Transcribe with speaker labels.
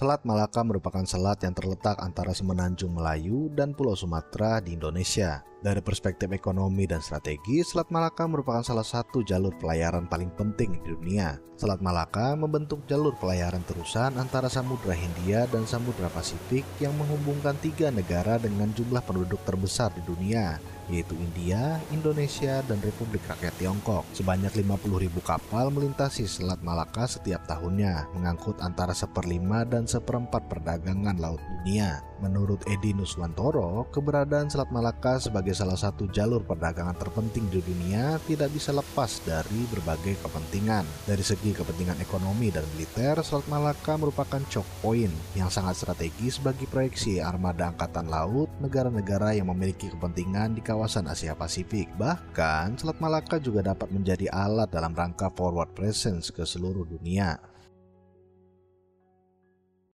Speaker 1: Selat Malaka merupakan selat yang terletak antara Semenanjung Melayu dan Pulau Sumatera di Indonesia. Dari perspektif ekonomi dan strategi, Selat Malaka merupakan salah satu jalur pelayaran paling penting di dunia. Selat Malaka membentuk jalur pelayaran terusan antara Samudra Hindia dan Samudra Pasifik yang menghubungkan tiga negara dengan jumlah penduduk terbesar di dunia, yaitu India, Indonesia, dan Republik Rakyat Tiongkok. Sebanyak 50 ribu kapal melintasi Selat Malaka setiap tahunnya, mengangkut antara seperlima dan seperempat perdagangan laut dunia. Menurut Edi Nuswantoro, keberadaan Selat Malaka sebagai salah satu jalur perdagangan terpenting di dunia tidak bisa lepas dari berbagai kepentingan. Dari segi kepentingan ekonomi dan militer, Selat Malaka merupakan choke point yang sangat strategis bagi proyeksi armada angkatan laut negara-negara yang memiliki kepentingan di kawasan Asia Pasifik. Bahkan, Selat Malaka juga dapat menjadi alat dalam rangka forward presence ke seluruh dunia.